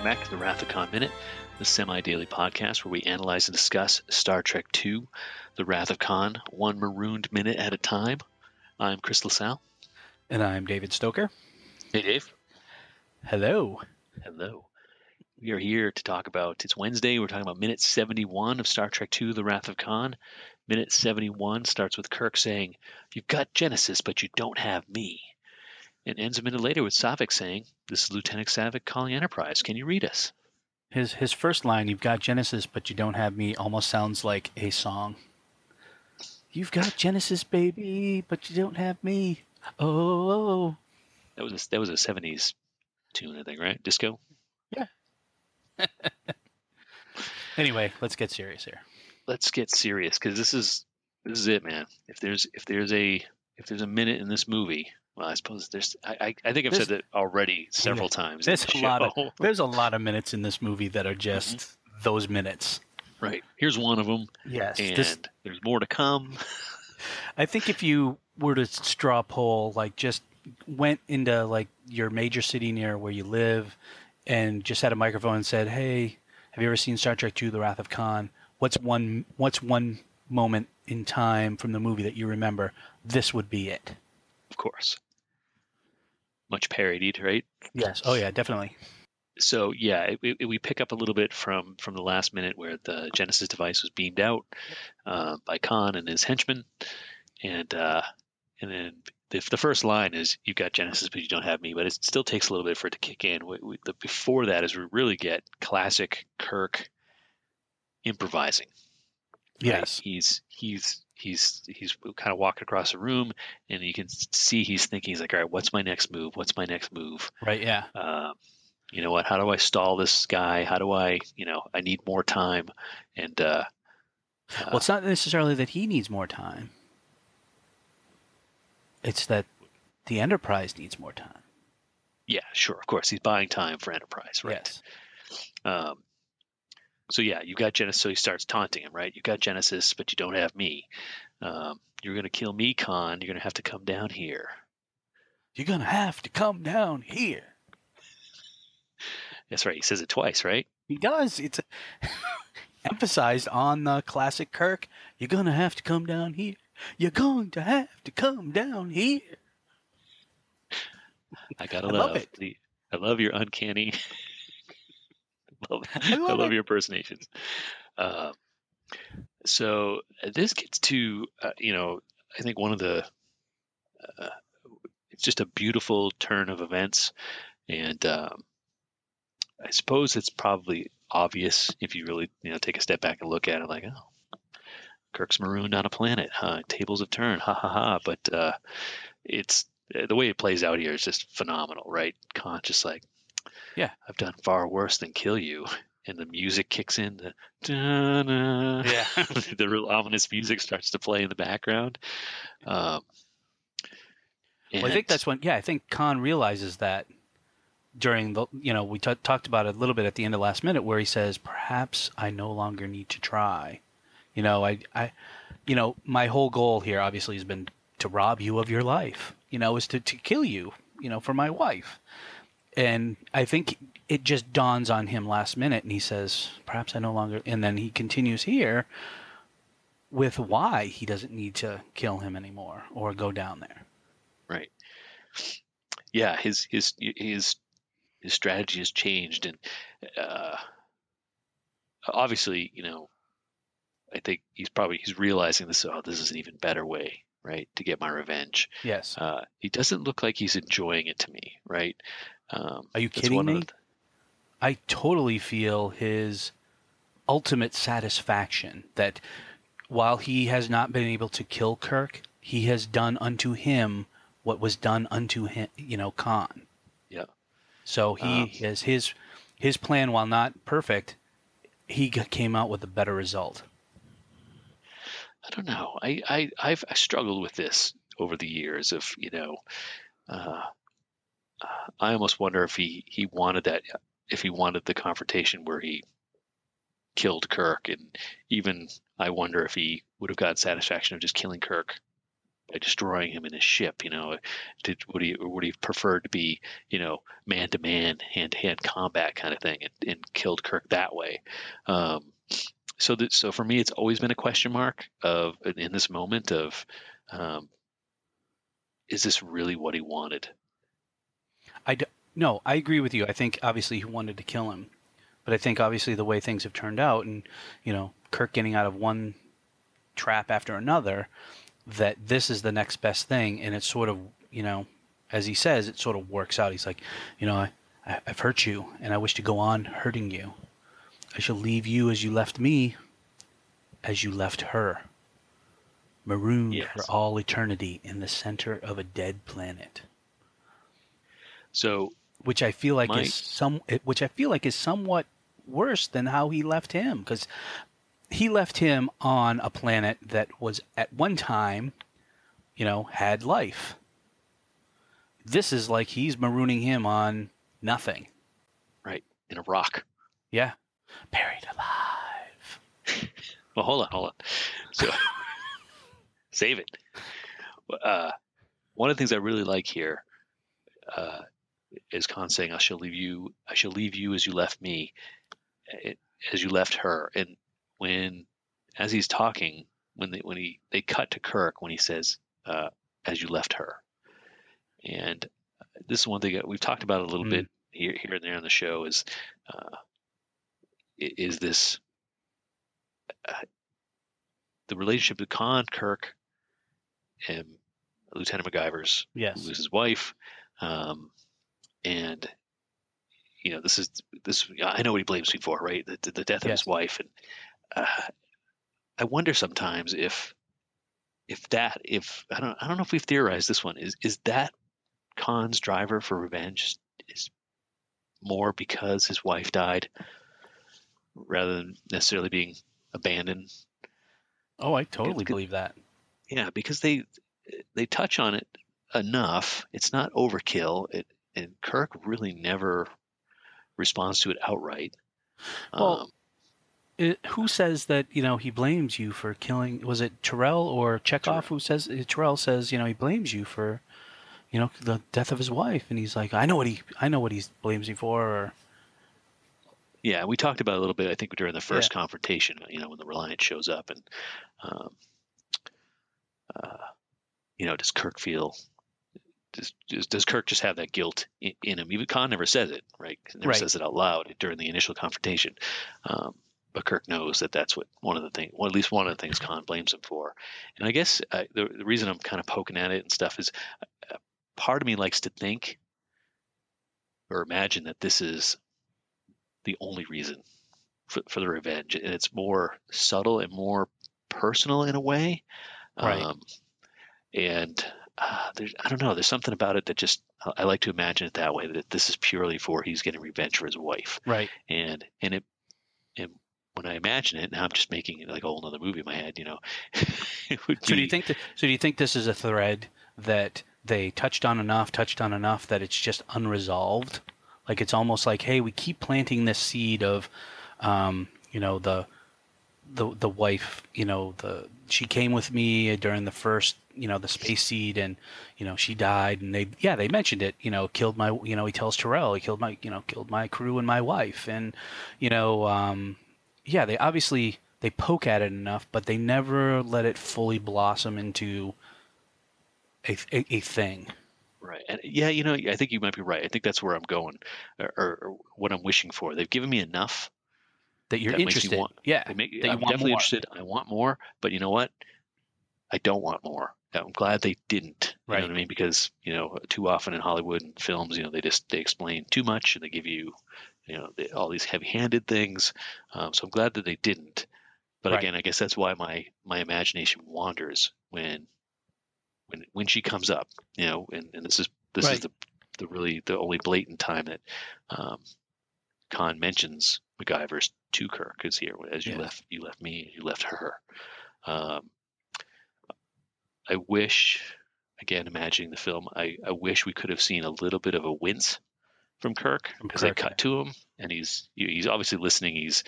Welcome back to the Wrath of Khan Minute, the semi-daily podcast where we analyze and discuss Star Trek II, The Wrath of Khan, one marooned minute at a time. I'm Chris LaSalle. And I'm David Stoker. Hey, Dave. Hello. Hello. We are here to talk about, it's Wednesday, we're talking about minute 71 of Star Trek II, The Wrath of Khan. Minute 71 starts with Kirk saying, You've got Genesis, but you don't have me. And ends a minute later with Saavik saying, This is Lieutenant Saavik calling Enterprise. Can you read us? His his first line, "You've got Genesis, but you don't have me," almost sounds like a song. You've got Genesis, baby, but you don't have me. Oh, That was a, that was a 70s tune, I think, right? Disco? Yeah. anyway, let's get serious here. let's get serious because this is this is it, man. If there's if there's a if there's a minute in this movie, well, I suppose there's. I I, think I've There's- said that already several Yeah. times. There's in a lot of there's a lot of minutes in this movie that are mm-hmm. just those minutes. right. Here's one of them, Yes, and this, there's more to come. I think if you were to straw poll, like just went into like your major city near where you live, and just had a microphone and said, "Hey, have you ever seen Star Trek II: The Wrath of Khan? What's one What's one moment in time from the movie that you remember? This would be it." Of course, much parodied, right? Yes. Oh yeah, definitely. So yeah, it, it, we pick up a little bit from from the last minute where the Genesis device was beamed out uh, by Khan and his henchmen, and uh, and then the, the first line is "You've got Genesis, but you don't have me." But it still takes a little bit for it to kick in. We, we, the, before that is we really get classic Kirk improvising. right? Yes. he's he's he's he's kind of walking across the room, and you can see he's thinking. He's like, "All right, what's my next move? What's my next move?" Right. Yeah. um, you know what? How do I stall this guy? How do I, you know, I need more time. And uh, Well, it's not necessarily that he needs more time. It's that the Enterprise needs more time. yeah, sure, of course, he's buying time for Enterprise, right? Yes. Um, so yeah, you got Genesis. So he starts taunting him, right? You got Genesis, but you don't have me. Um, you're going to kill me, Khan. You're going to have to come down here. You're gonna have to come down here. That's right. He says it twice, right? He does. It's emphasized on the classic Kirk. You're gonna have to come down here. You're going to have to come down here. I gotta I love, love it. the. I love your uncanny. love, I I love love your impersonations. Um, so uh, this gets to uh, you know I think one of the uh, it's just a beautiful turn of events, and um, I suppose it's probably obvious if you really you know take a step back and look at it like oh Kirk's marooned on a planet huh? Tables have turned ha ha ha. But uh, it's the way it plays out here is just phenomenal right? Conscious like Yeah. I've done far worse than kill you and the music kicks in the. Yeah. the real ominous music starts to play in the background um, Well, I think that's when. Yeah, I think Khan realizes that during the. You know, we t- talked about it a little bit at the end of last minute, where he says, "Perhaps I no longer need to try." You know, I, I, you know, my whole goal here obviously has been to rob you of your life. You know, is to to kill you. You know, for my wife. And I think it just dawns on him last minute, and he says, "Perhaps I no longer." And then he continues here with why he doesn't need to kill him anymore or go down there. Right. Yeah, his his his his strategy has changed, and uh, obviously, you know, I think he's probably he's realizing this. Oh, this is an even better way, right, to get my revenge. Yes. Uh, he doesn't look like he's enjoying it to me, right? Um, Are you kidding me? the- I totally feel his ultimate satisfaction that while he has not been able to kill Kirk, he has done unto him what was done unto him, you know, Khan. yeah. So he Um, is his his plan, while not perfect, he came out with a better result? I don't know. I, I I've I struggled with this over the years. Of you know, uh, I almost wonder if he he wanted that if he wanted the confrontation where he killed Kirk, and even I wonder if he would have got satisfaction of just killing Kirk by destroying him in his ship. You know, did would he would he prefer to be you know man to man, hand to hand combat kind of thing, and, and killed Kirk that way? Um, so that so for me, it's always been a question mark of in this moment of, um, is this really what he wanted? I d- no, I agree with you. I think obviously he wanted to kill him, but I think obviously the way things have turned out, and you know, Kirk getting out of one trap after another, that this is the next best thing, and it's sort of you know, as he says, it sort of works out. He's like, you know, I, I I've hurt you, and I wish to go on hurting you. I shall leave you as you left me, as you left her, marooned Yes. for all eternity in the center of a dead planet. So Which I feel like My- is some, which I feel like is somewhat worse than how he left him, because he left him on a planet that was at one time, you know, had life. This is like he's marooning him on nothing. right in a rock. Yeah, buried alive. Well, hold on, hold on. So save it. Uh, one of the things I really like here uh, is Khan saying, "I shall leave you. I shall leave you as you left me, eh, as you left her." And when, as he's talking, when they when he they cut to Kirk when he says, uh, "As you left her," and this is one thing that we've talked about a little Mm. bit here here and there on the show is uh, is this the relationship with Khan, Kirk, and Lieutenant McGivers, Yes. who was his wife, um, and you know this is this. I know what he blames me for, right? The, the death of Yes. his wife, and uh, I wonder sometimes if if that if I don't I don't know if we've theorized this one is is that Khan's driver for revenge is more because his wife died rather than necessarily being abandoned Oh, I totally believe that. Yeah, because they they touch on it enough. It's not overkill. It and Kirk really never responds to it outright. Well, um, It, who says that you know he blames you for killing? Was it Terrell or Chekov Terrell. who says Terrell says you know he blames you for you know the death of his wife, and he's like I know what he I know what he blames you for. Or yeah, we talked about it a little bit. I think during the first confrontation, you know, when the Reliant shows up, and um, uh, you know, does Kirk feel? Does, does, Kirk just have that guilt in, in him? Even Khan never says it, right? Never Right. says it out loud during the initial confrontation. Um, but Kirk knows that that's what one of the things, well, at least one of the things Khan blames him for. And I guess uh, the, the reason I'm kind of poking at it and stuff is uh, part of me likes to think or imagine that this is the only reason for, for the revenge. And it's more subtle and more personal in a way. Right. Um, and uh, there's, I don't know, there's something about it that just, I like to imagine it that way, that this is purely for he's getting revenge for his wife right, and and it and when I imagine it now, I'm just making it like a whole other movie in my head. You know, so do you think that, so do you think this is a thread that they touched on enough, touched on enough that it's just unresolved? Like it's almost like hey, we keep planting this seed of, um, you know the the the wife, you know the she came with me during the first you know the space seed and you know she died and they yeah they mentioned it you know killed my you know he tells Terrell he killed my you know killed my crew and my wife and you know um yeah they obviously they poke at it enough but they never let it fully blossom into a a, a thing right. And yeah, you know, I think you might be right. I think that's where I'm going, or, or, or what I'm wishing for. They've given me enough. that you're That makes you interested want- yeah make, I'm want definitely more. interested. I want more, but you know what? I don't want more. I'm glad they didn't. You Right. know what I mean? Because you know, too often in Hollywood and films, you know, they just they explain too much and they give you, you know, they, all these heavy-handed things. Um, so I'm glad that they didn't. But Right. again, I guess that's why my my imagination wanders when when when she comes up. You know, and, and this is this is the the really the only blatant time that um, Khan mentions McGivers to Kirk is here as you Yeah. left you left me you left her. Um, I wish again imagining the film I, I wish we could have seen a little bit of a wince from Kirk because they cut to him and he's he's obviously listening he's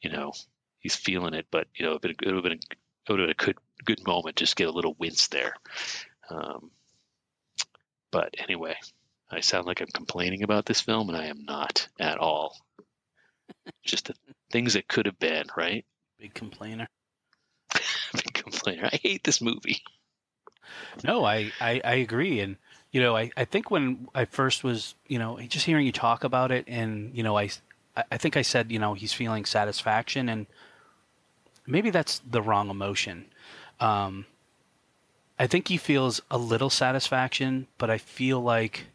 you know he's feeling it but you know it would have been, it would have been, it would have been a good good moment just get a little wince there. Um, but anyway, I sound like I'm complaining about this film, and I am not at all. Just the things that could have been, right? Big complainer. Big complainer. I hate this movie. No, I, I, I agree. And, you know, I, I think when I first was, you know, just hearing you talk about it and, you know, I, I think I said, you know, he's feeling satisfaction and maybe that's the wrong emotion. Um, I think he feels a little satisfaction, but I feel like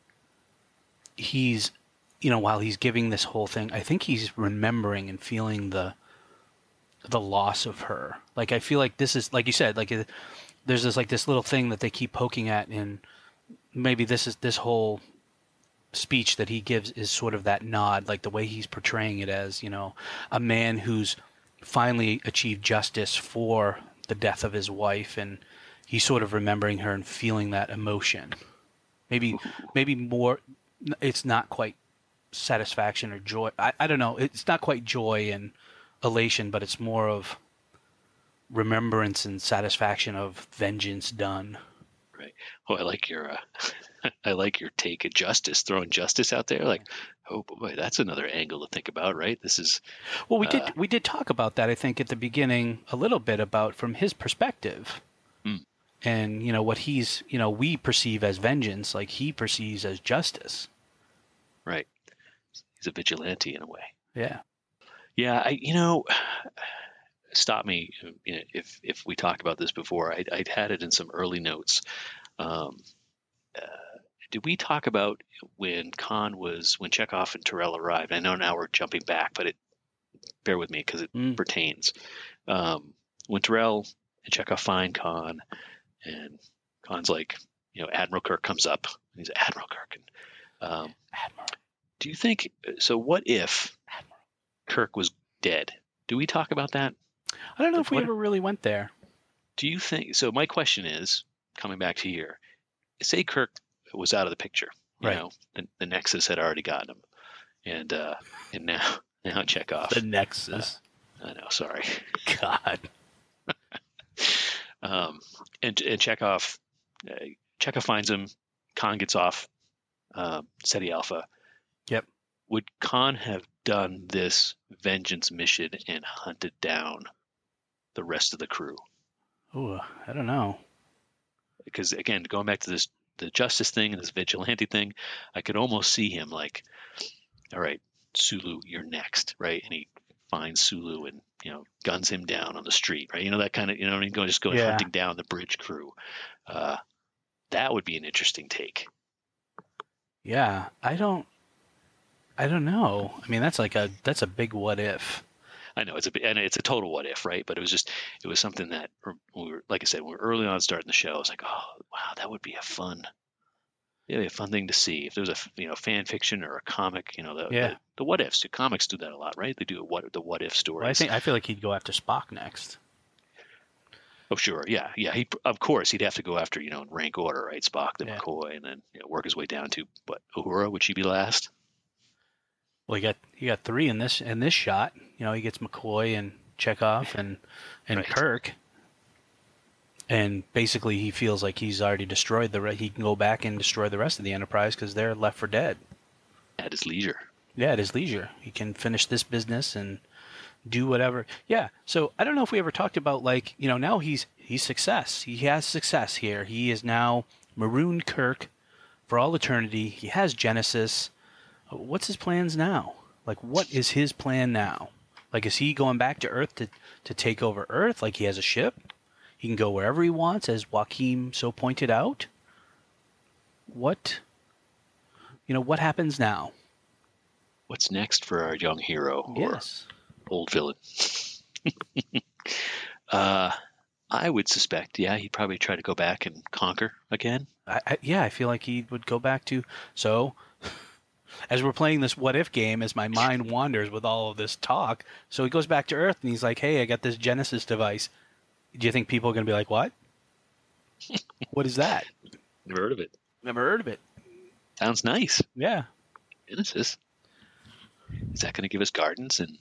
he's, you know, while he's giving this whole thing, I think he's remembering and feeling the, the loss of her. Like, I feel like this is, like you said, like, there's this like this little thing that they keep poking at and maybe this is this whole speech that he gives is sort of that nod like the way he's portraying it as you know a man who's finally achieved justice for the death of his wife and he's sort of remembering her and feeling that emotion. Maybe maybe more it's not quite satisfaction or joy I, I don't know it's not quite joy and elation but it's more of remembrance and satisfaction of vengeance done. Right. Oh, I like your, uh, I like your take of justice, throwing justice out there. Like, oh boy, that's another angle to think about, right? This is Well, we did Uh, we did talk about that I think at the beginning a little bit about from his perspective. Hmm. And you know what he's, you know, we perceive as vengeance like he perceives as justice. right. He's a vigilante in a way. Yeah. Yeah, I, you know, stop me you know, if if we talked about this before. I'd, I'd had it in some early notes. Um, uh, did we talk about when Khan was when Chekov and Terrell arrived? I know now we're jumping back, but it bear with me because it Mm. pertains. Um, when Terrell and Chekov find Khan, and Khan's like, you know, Admiral Kirk comes up, and he's Admiral Kirk, and um, Admiral. do you think so? What if Kirk was dead? Do we talk about that? I don't know if we What- ever really went there. Do you think so? My question is coming back to here. Say Kirk was out of the picture. You Right. know, the, the Nexus had already gotten him, and uh, and now now Chekov. The Nexus. I know. Sorry. God. Um, and and Chekov, uh, Chekov finds him. Khan gets off. Uh, Ceti Alpha. Yep. Would Khan have done this vengeance mission and hunted down the rest of the crew? Ooh, I don't know. because again, going back to this the justice thing and this vigilante thing, I could almost see him like, all right, Sulu, you're next, right? And he finds Sulu and you know guns him down on the street, right? You know that kind of you know what I mean? Going just going Yeah. hunting down the bridge crew. Uh, that would be an interesting take. Yeah, I don't I don't know. I mean, that's like a that's a big what if. I know it's a and it's a total what if, right? But it was just it was something that we were like I said, we were early on starting the show. I was like, oh wow, that would be a fun, yeah, a fun thing to see if there was a you know fan fiction or a comic. You know, the Yeah. the, the what ifs. The comics do that a lot, right? They do a what the what if stories. Well, I think I feel like he'd go after Spock next. oh sure, yeah, yeah. He of course he'd have to go after you know in rank order, right? Spock, then Yeah. McCoy, and then you know, work his way down to what Uhura would she be last? Well, he got he got three in this in this shot. You know, he gets McCoy and Chekov and and Right. Kirk. And basically, he feels like he's already destroyed the. Re- he can go back and destroy the rest of the Enterprise because they're left for dead. At his leisure. Yeah, at his leisure, he can finish this business and do whatever. Yeah. So I don't know if we ever talked about like you know now he's he's success. He has success here. He is now marooned Kirk for all eternity. He has Genesis. What's his plans now? Like what is his plan now? Like is he going back to Earth to to take over Earth? Like he has a ship. He can go wherever he wants, as Joachim so pointed out. What? You know what happens now? What's next for our young hero or Yes. old villain? uh, I would suspect, yeah, he'd probably try to go back and conquer again. I, I, yeah, I feel like he would go back to. So, as we're playing this what if game, as my mind wanders with all of this talk. So he goes back to Earth and he's like, "Hey, I got this Genesis device. Do you think people are going to be like, what? what is that? Never heard of it. Never heard of it. Sounds nice. Yeah. Genesis. Is that going to give us gardens and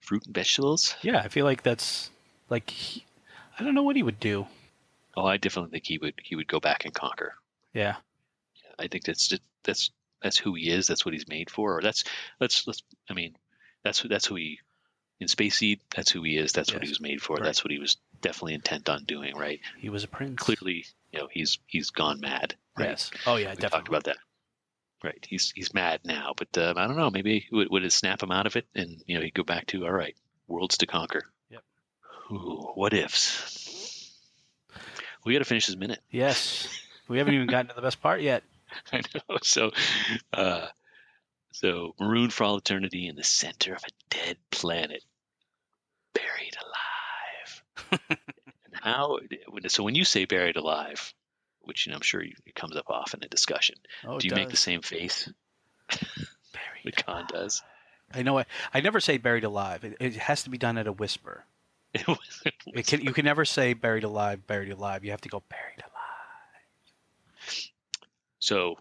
fruit and vegetables? Yeah, I feel like that's like he, I don't know what he would do. Oh, I definitely think he would. He would go back and conquer. Yeah. I think that's just, that's that's who he is. That's what he's made for. Or that's let's let's. I mean, that's who that's who he in Space Seed. That's who he is. That's what he was made for. Right. That's what he was definitely intent on doing. Right. He was a prince. Clearly, you know, he's he's gone mad. Right. Yes. Oh yeah, we definitely. talked about that. Right. He's he's mad now, but um, I don't know. Maybe would would it snap him out of it, and you know he'd go back to all right, worlds to conquer. Yep. Ooh, what ifs? We got to finish this minute. Yes. We haven't even gotten to the best part yet. I know. So, uh, so marooned for all eternity in the center of a dead planet, buried alive. and how? So when you say buried alive, which you know, I'm sure you, it comes up often in discussion, Oh, do you make the same face Buried Khan does? I know. I, I never say buried alive. It, it has to be done at a whisper. It was, It can, you can never say buried alive, buried alive. You have to go buried alive. So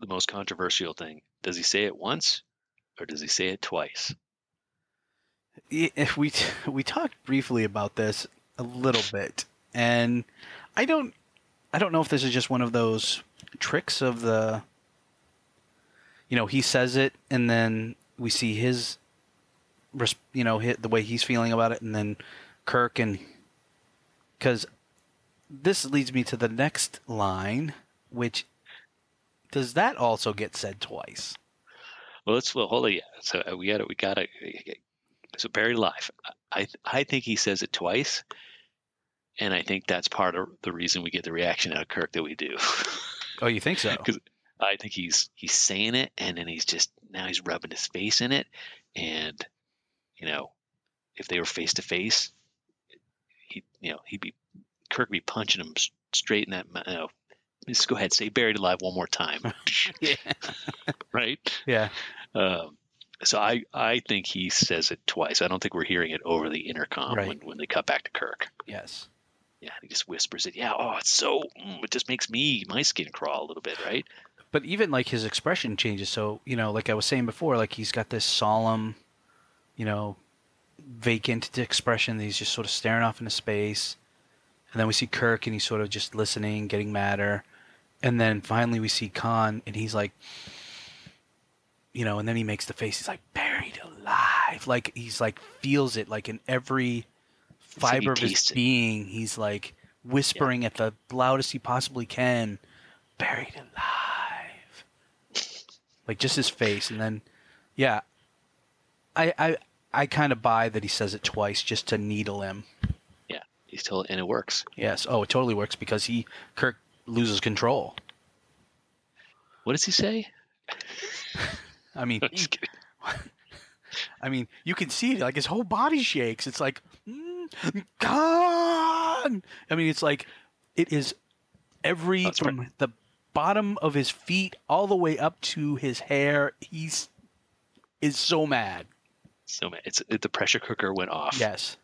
the most controversial thing: does he say it once, or does he say it twice? If we we talked briefly about this a little bit, and I don't I don't know if this is just one of those tricks of the. You know, he says it, and then we see his, you know, the way he's feeling about it, and then Kirk and because this leads me to the next line, which does that also get said twice? Well, let's well hold on. Yeah. So uh, we got it. we got to. So buried alive. I I think he says it twice, and I think that's part of the reason we get the reaction out of Kirk that we do. Oh, you think so? 'Cause- I think he's he's saying it, and then he's just now he's rubbing his face in it, and you know, if they were face to face, he you know he'd be Kirk would be punching him straight in that. You know, just go ahead, say buried alive one more time, Yeah. right? Yeah. Um, so I, I think he says it twice. I don't think we're hearing it over the intercom Right. when, when they cut back to Kirk. Yes. Yeah, he just whispers it. Yeah, oh, it's so. Mm, it just makes me my skin crawl a little bit, right? But even like his expression changes. So, you know, like I was saying before, like he's got this solemn, you know, vacant expression that he's just sort of staring off into space. And then we see Kirk and he's sort of just listening, getting madder. And then finally we see Khan and he's like, you know, and then he makes the face. He's like, buried alive. Like he's like, feels it like in every like fiber of his it. being. He's like whispering at the loudest he possibly can, buried alive. Like just his face, and then, yeah, I I I kind of buy that he says it twice just to needle him. Yeah, he's told, and it works. Yes. Oh, it totally works because he Kirk loses control. What does he say? I mean, I'm just kidding. I mean, you can see it. Like his whole body shakes. It's like, mm, Khan. I mean, it's like it is every That's from the bottom of his feet all the way up to his hair. He's is so mad. So mad. it's it, the pressure cooker went off. Yes.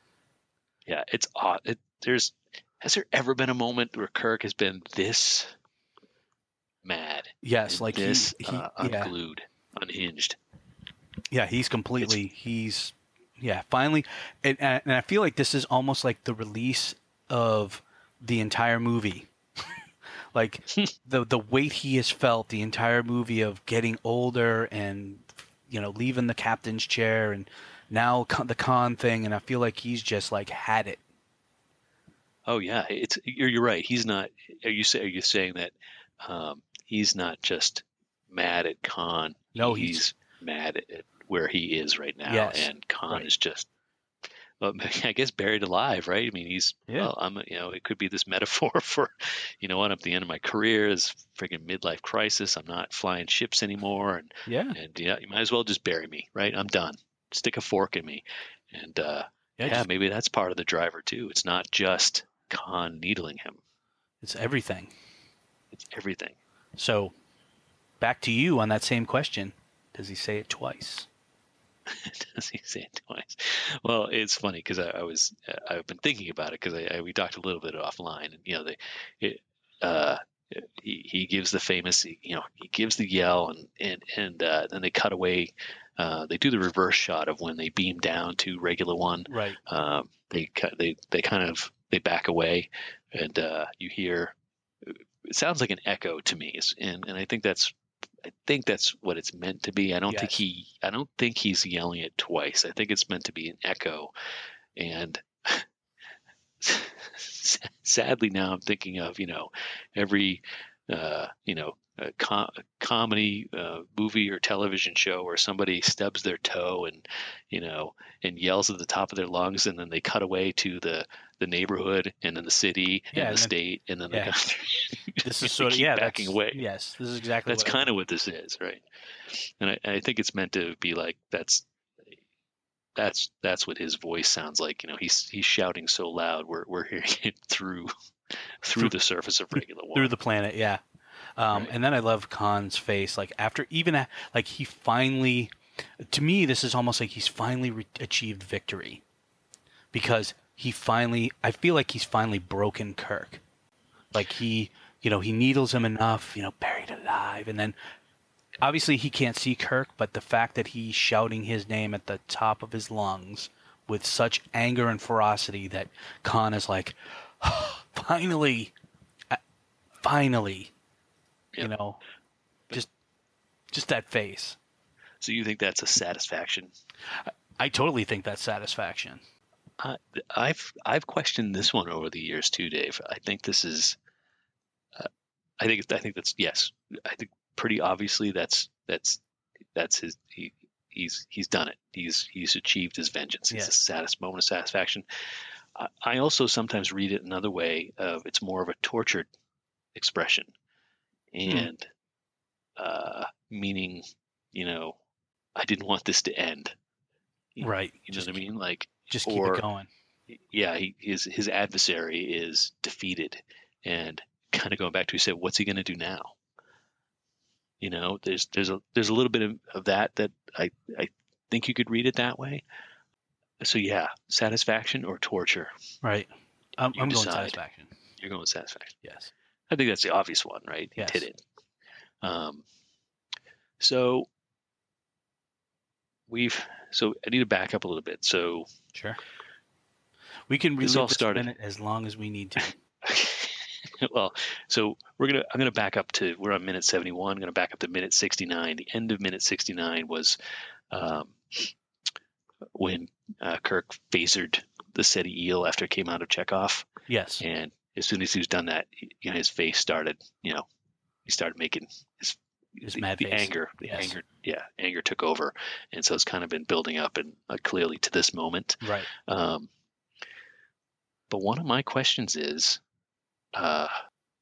yeah, it's odd. It, there's has there ever been a moment where Kirk has been this mad? Yes. Like this he, he uh, yeah. unglued, unhinged. Yeah, he's completely he's yeah, finally and and I feel like this is almost like the release of the entire movie. like the the weight he has felt the entire movie of getting older and you know, leaving the captain's chair and now Khan- the Khan thing and I feel like he's just like had it. Oh yeah, it's you're you're right. He's not. Are you say are you saying that um, he's not just mad at Khan? No, he's, he's- mad at, where he is right now, Yes, and Khan right. is just. Well, I guess buried alive, right? I mean, he's Yeah. well. I'm, you know, it could be this metaphor for, you know, what? I'm at the end of my career, this freaking midlife crisis. I'm not flying ships anymore, and Yeah. and yeah, you might as well just bury me, right? I'm done. Stick a fork in me, and uh, Yeah, yeah, just- maybe that's part of the driver too. It's not just Khan needling him; it's everything. it's everything. So back to you on that same question. Does he say it twice? Does he say it twice? Well, it's funny because I, I, was uh, I've been thinking about it because I, I, we talked a little bit offline, and you know, they, it, uh, he, he gives the famous, you know, he gives the yell, and and and uh, then they cut away. Uh, they do the reverse shot of when they beam down to Regula One. Right. Um, they they they kind of they back away, and uh, you hear. It sounds like an echo to me, and and I think that's I think that's what it's meant to be. I don't yes. think he I don't think he's yelling it twice. I think it's meant to be an echo. And sadly now I'm thinking of, you know, every uh, you know, com- a comedy uh, movie or television show where somebody stubs their toe and you know and yells at the top of their lungs and then they cut away to the the neighborhood and then the city yeah, and the and state and then yeah. the this is sort of yeah backing away. yes this is exactly that's kind of what this is right? And I, I think it's meant to be like that's that's that's what his voice sounds like you know he's he's shouting so loud we're we're hearing it through through, the surface of Regula One through the planet yeah um, right. And then I love Khan's face, like after even like he finally, to me, this is almost like he's finally re- achieved victory, because he finally, I feel like he's finally broken Kirk, like he, you know, he needles him enough, you know, buried alive, and then obviously he can't see Kirk, but the fact that he's shouting his name at the top of his lungs with such anger and ferocity that Khan is like, oh, finally, uh, you know, just just that face. So you think that's a satisfaction? I, I totally think that's satisfaction. Uh, I've I've questioned this one over the years too, Dave. I think this is. Uh, I think I think that's yes. I think pretty obviously that's that's that's his he, he's he's done it. He's he's achieved his vengeance. It's yes. a satis, moment of satisfaction. I, I also sometimes read it another way. Of it's more of a tortured expression. Hmm. and uh, meaning, you know, I didn't want this to end. right. You know just what I mean? Like, just keep or, it going. Yeah, he, his his adversary is defeated, and kind of going back to he said, what's he going to do now? You know, there's there's a there's a little bit of, of that that I I think you could read it that way. So yeah, satisfaction or torture. Right. I'm, I'm going satisfaction. You're going with satisfaction. Yes. I think that's the obvious one, right? He yes. did it. Um, so we've so I need to back up a little bit. So sure, we can this all started as long as we need to. well, so we're gonna I'm gonna back up to we're on minute 71. I'm gonna back up to minute 69. The end of minute 69 was um, when uh, Kirk phasered the Ceti eel after it came out of Chekov. Yes, and as soon as he was done that, you know, his face started, you know, he started making his his the, mad the face. anger, the yes. anger, yeah, anger took over, and so it's kind of been building up and uh, clearly to this moment. Right. Um, but one of my questions is, uh,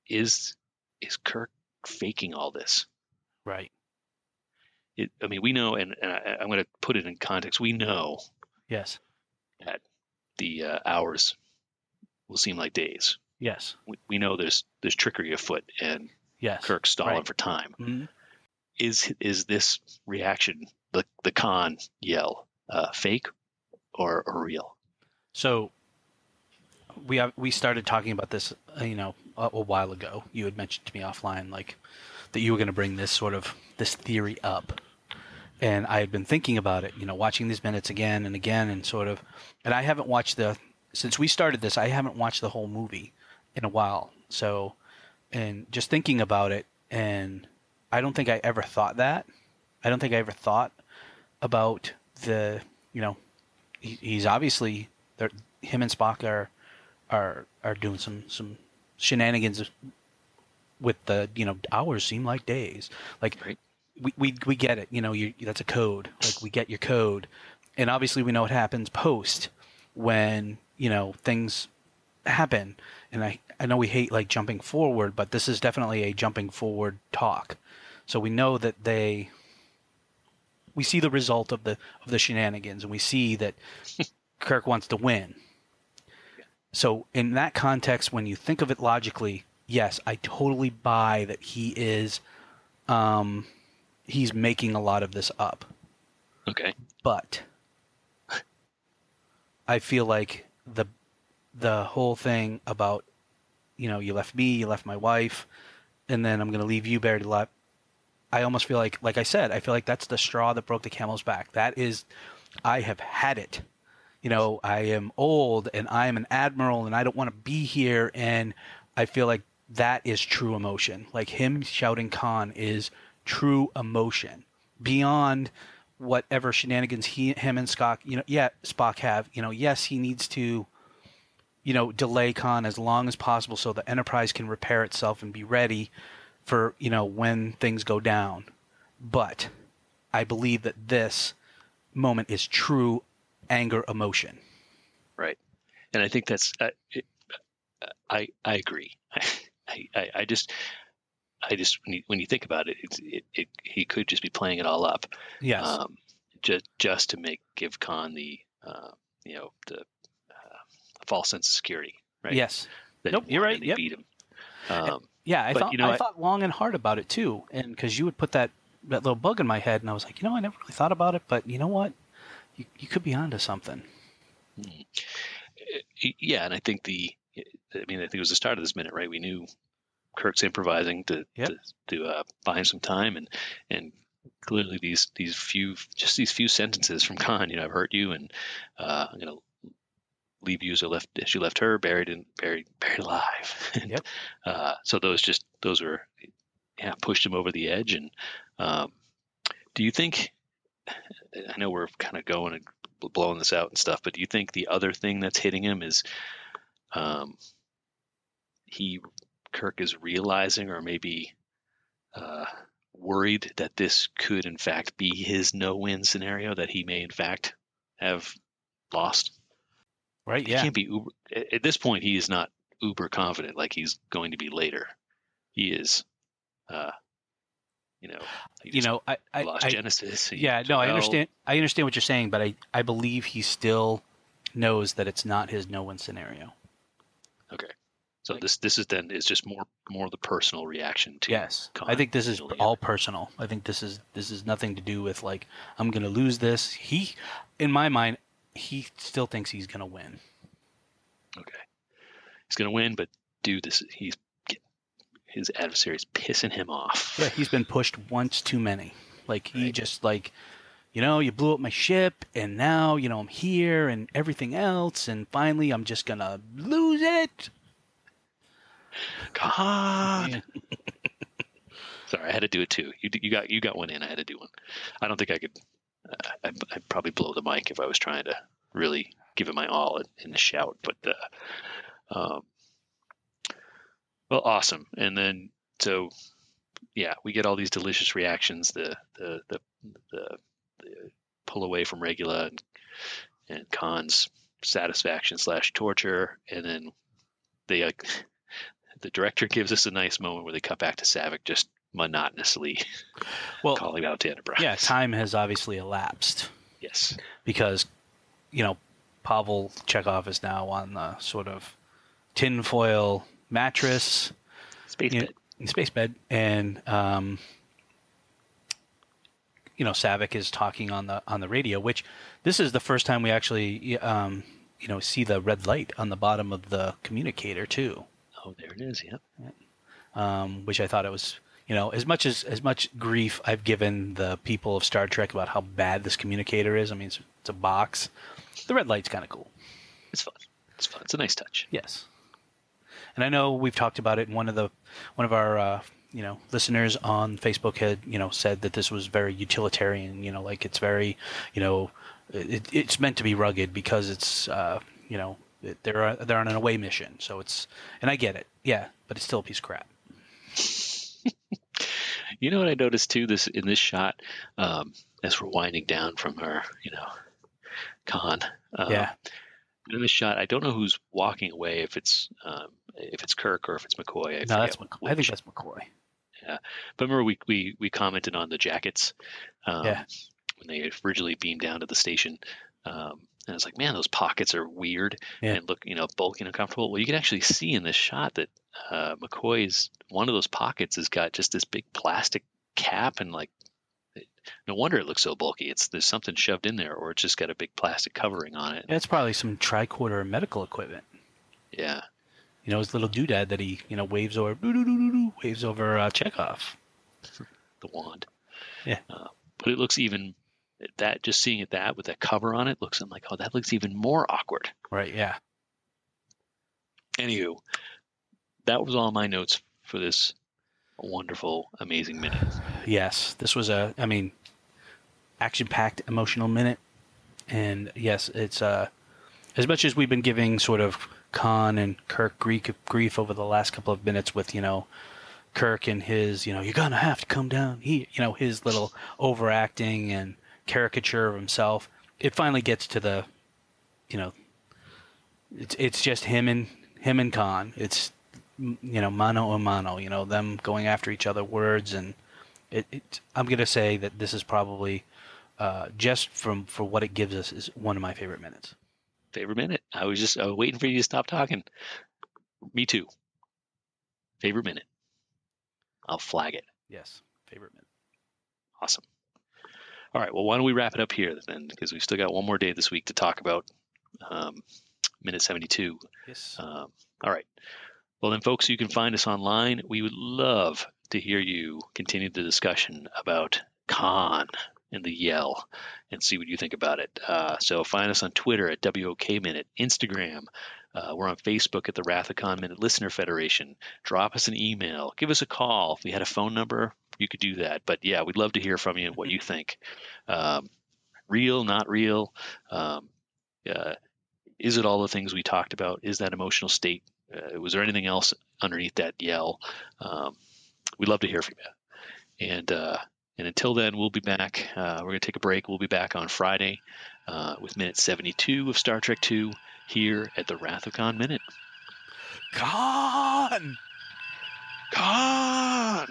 is is Kirk faking all this? Right. It, I mean, we know, and, and I, am going to put it in context. We know, yes, that the uh, hours will seem like days. Yes. We, we know there's there's trickery afoot, and yes, Kirk stalling right. for time. Mm-hmm. Is is this reaction, the the Khan yell, uh, fake or, or real? So we have, we started talking about this, uh, you know, a, a, while ago. You had mentioned to me offline, like that you were going to bring this sort of this theory up, and I had been thinking about it, you know, watching these minutes again and again, and sort of, and I haven't watched the since we started this. I haven't watched the whole movie, in a while. So, and just thinking about it, and I don't think I ever thought that. I don't think I ever thought about the, you know, he, he's obviously him and Spock are are are doing some some shenanigans with the you know hours seem like days like right. we, we we get it you know you that's a code like we get your code and obviously we know what happens post when you know things happen and I, I know we hate like jumping forward, but this is definitely a jumping forward talk. So we know that they we see the result of the of the shenanigans and we see that Kirk wants to win. So in that context when you think of it logically, yes, I totally buy that he is um, he's making a lot of this up. Okay. But I feel like the the whole thing about you know you left me, you left my wife, and then I'm going to leave you buried alive. I almost feel like, like I said, I feel like that's the straw that broke the camel's back. That is, I have had it. You know, I am old and I am an admiral and I don't want to be here. And I feel like that is true emotion. Like him shouting Khan is true emotion beyond whatever shenanigans he, him and Spock, you know, yeah, Spock have. You know, yes, he needs to, you know, delay Khan as long as possible so the Enterprise can repair itself and be ready for you know when things go down. But I believe that this moment is true anger emotion. Right, and I think that's uh, it, I I agree. I, I I just I just when you, when you think about it, it's, it, it he could just be playing it all up. Yes. Um, just just to make give Khan the uh, you know the uh, false sense of security. Right. Yes. That Nope, you're right, yep. Beat him. Um, Yeah, I But, thought you know, I, I- thought long and hard about it too, and because you would put that that little bug in my head, and I was like, you know, I never really thought about it, but you know what, you you could be onto something. yeah, and I think the, I mean, I think it was the start of this minute, right? We knew Kirk's improvising to Yep. to, to uh, buy him some time, and and clearly these these few just these few sentences from Khan, you know, I've hurt you, and uh, I'm gonna leave you as you left as you left her, buried and buried buried alive. And, Yep. Uh, so those just those were yeah pushed him over the edge. And um, do you think? I know we're kind of going and blowing this out and stuff, but do you think the other thing that's hitting him is um, he Kirk is realizing or maybe uh, worried that this could in fact be his no-win scenario that he may in fact have lost. Right? He Yeah. can't be uber at this point. He is not uber confident like he's going to be later. He is, uh, you know, You know, I I, lost I Genesis. He- yeah, no, I understand. I understand what you're saying, but I I believe he still knows that it's not his no-win scenario. Okay, so this this is then is just more more the personal reaction to Yes, I think this is all personal. I think this is this is nothing to do with like I'm going to lose this. He, in my mind, he still thinks he's going to win. Okay. He's going to win, but dude, this he's his adversary's pissing him off. Yeah, he's been pushed once too many. Like he Right. just like, you know, you blew up my ship, and now you know I'm here and everything else, and finally I'm just gonna lose it. God. Sorry, I had to do it too. You you got you got one in. I had to do one. I don't think I could. I'd, I'd probably blow the mic if I was trying to really give it my all in, the shout. But uh, um, well, awesome. And then so yeah, we get all these delicious reactions. The the the the, the pull away from Regula and, and Khan's satisfaction slash torture, and then they the director gives us a nice moment where they cut back to Saavik just monotonously Well, calling out to Enterprise. yeah, time has obviously elapsed Yes. because, you know, Pavel Chekov is now on the sort of tinfoil mattress. Space you know, bed. space bed, and um, you know Saavik is talking on the on the radio. Which this is the first time we actually um, you know see the red light on the bottom of the communicator too. Oh, there it is. Yep. Um, which I thought it was you know as much as as much grief I've given the people of Star Trek about how bad this communicator is. I mean it's, it's a box. The red light's kind of cool. It's fun. It's fun. It's a nice touch. Yes. And I know we've talked about it. And one of the one of our uh, you know listeners on Facebook had you know said that this was very utilitarian. You know, like it's very you know it, it's meant to be rugged because it's uh, you know they're they're on an away mission. So it's and I get it. Yeah, but it's still a piece of crap. You know what I noticed too? This in this shot, um, as we're winding down from her, you know, con. Um, yeah. In this shot, I don't know who's walking away. If it's um, if it's Kirk or if it's McCoy. I no, that's McCoy. I think that's McCoy. Yeah, but remember, we we we commented on the jackets. Um, Yeah. When they originally beamed down to the station, um, and I was like, man, those pockets are weird Yeah. and look, you know, bulky and uncomfortable. Well, you can actually see in this shot that uh, McCoy's one of those pockets has got just this big plastic cap and like no wonder it looks so bulky. It's there's something shoved in there, or it's just got a big plastic covering on it. It's probably some tricorder medical equipment. Yeah, You know, his little doodad that he, you know, waves over, waves over uh, Chekov. the wand. Yeah. Uh, but it looks even that just seeing it that with that cover on it looks. I'm like, oh, that looks even more awkward. Right? Yeah. Anywho, that was all my notes for this wonderful, amazing minute. Yes, this was a, I mean, action-packed, emotional minute, and yes, it's uh, as much as we've been giving sort of Khan and Kirk grief, grief over the last couple of minutes with you know, Kirk and his, you know, you're gonna have to come down here, you know, his little overacting and caricature of himself. It finally gets to the, you know, it's it's just him and him and Khan. It's you know mano a mano. You know them going after each other, words and it. it I'm gonna say that this is probably uh, just from for what it gives us is one of my favorite minutes. Favorite minute? I was just I was waiting for you to stop talking. Me too. Favorite minute? I'll flag it. Yes, favorite minute. Awesome. All right. Well, why don't we wrap it up here then? Because we've still got one more day this week to talk about um, minute 72. Yes. Um, all right. Well, then, folks, you can find us online. We would love to hear you continue the discussion about Khan and the yell and see what you think about it. Uh, so find us on Twitter at WOK Minute, Instagram. Uh, we're on Facebook at the Wrath of Khan Minute Listener Federation. Drop us an email. Give us a call. If we had a phone number, you could do that. But yeah, we'd love to hear from you and what you think. Um, real, not real. Um, uh, is it all the things we talked about? Is that emotional state? Uh, was there anything else underneath that yell? Um, we'd love to hear from you. And uh, and until then, we'll be back. Uh, we're going to take a break. We'll be back on Friday uh, with minute 72 of Star Trek 2 here at the Wrath of Khan Minute. Khan. Khan!